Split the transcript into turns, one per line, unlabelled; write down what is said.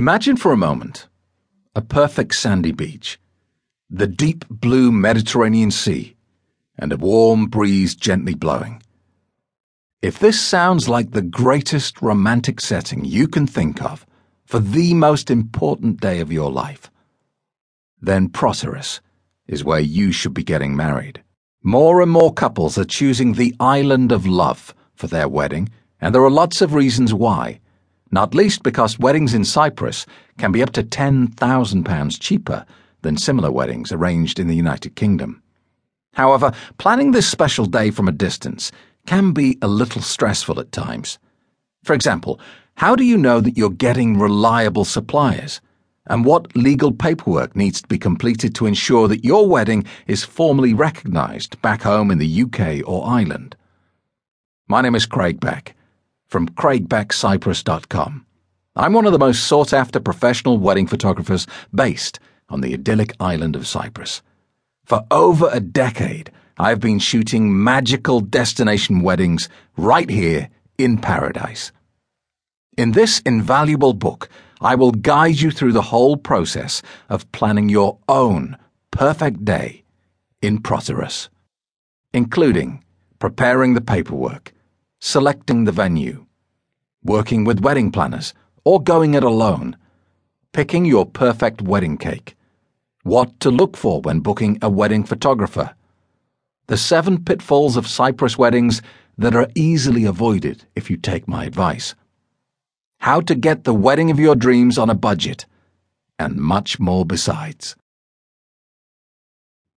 Imagine for a moment a perfect sandy beach, the deep blue Mediterranean Sea, and a warm breeze gently blowing. If this sounds like the greatest romantic setting you can think of for the most important day of your life, then Protaras is where you should be getting married. More and more couples are choosing the island of love for their wedding, and there are lots of reasons why not least because weddings in Cyprus can be up to £10,000 cheaper than similar weddings arranged in the United Kingdom. However, planning this special day from a distance can be a little stressful at times. For example, how do you know that you're getting reliable suppliers? And what legal paperwork needs to be completed to ensure that your wedding is formally recognised back home in the UK or Ireland? My name is Craig Beck from craigbeckcyprus.com. I'm one of the most sought after professional wedding photographers based on the idyllic island of Cyprus. For over a decade, I've been shooting magical destination weddings right here in paradise. In this invaluable book, I will guide you through the whole process of planning your own perfect day in Protaras, including preparing the paperwork selecting the venue, working with wedding planners, or going it alone, picking your perfect wedding cake, what to look for when booking a wedding photographer, the seven pitfalls of Cyprus weddings that are easily avoided if you take my advice, how to get the wedding of your dreams on a budget, and much more besides.